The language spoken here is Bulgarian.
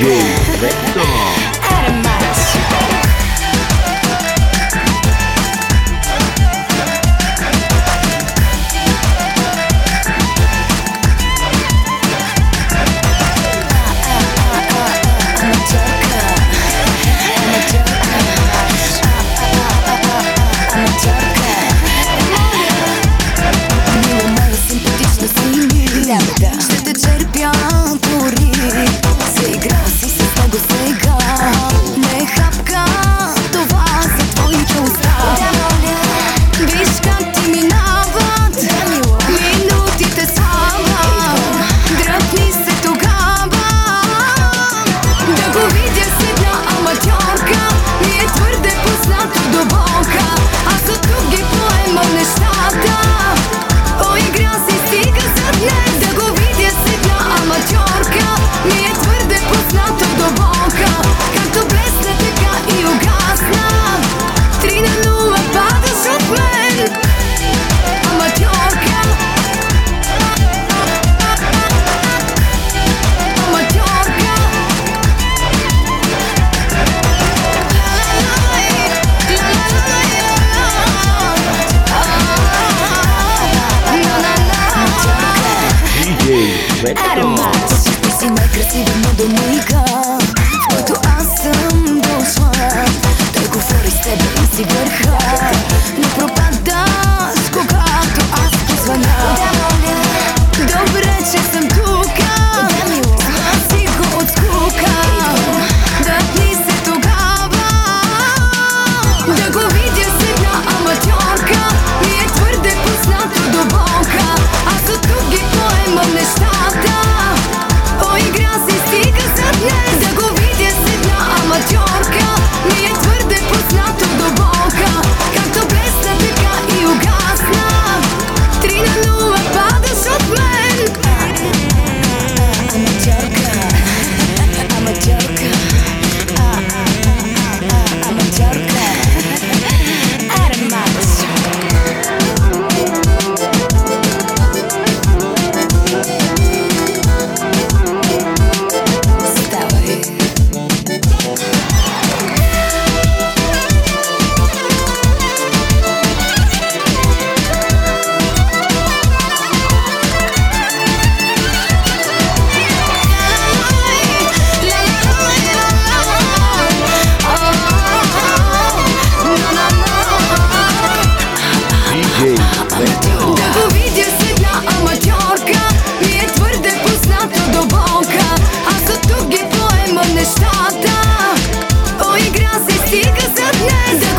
DJ Victor. Човека Ти си най-красива моденика който аз съм дошла. Той говори с тебе и си върха. Yes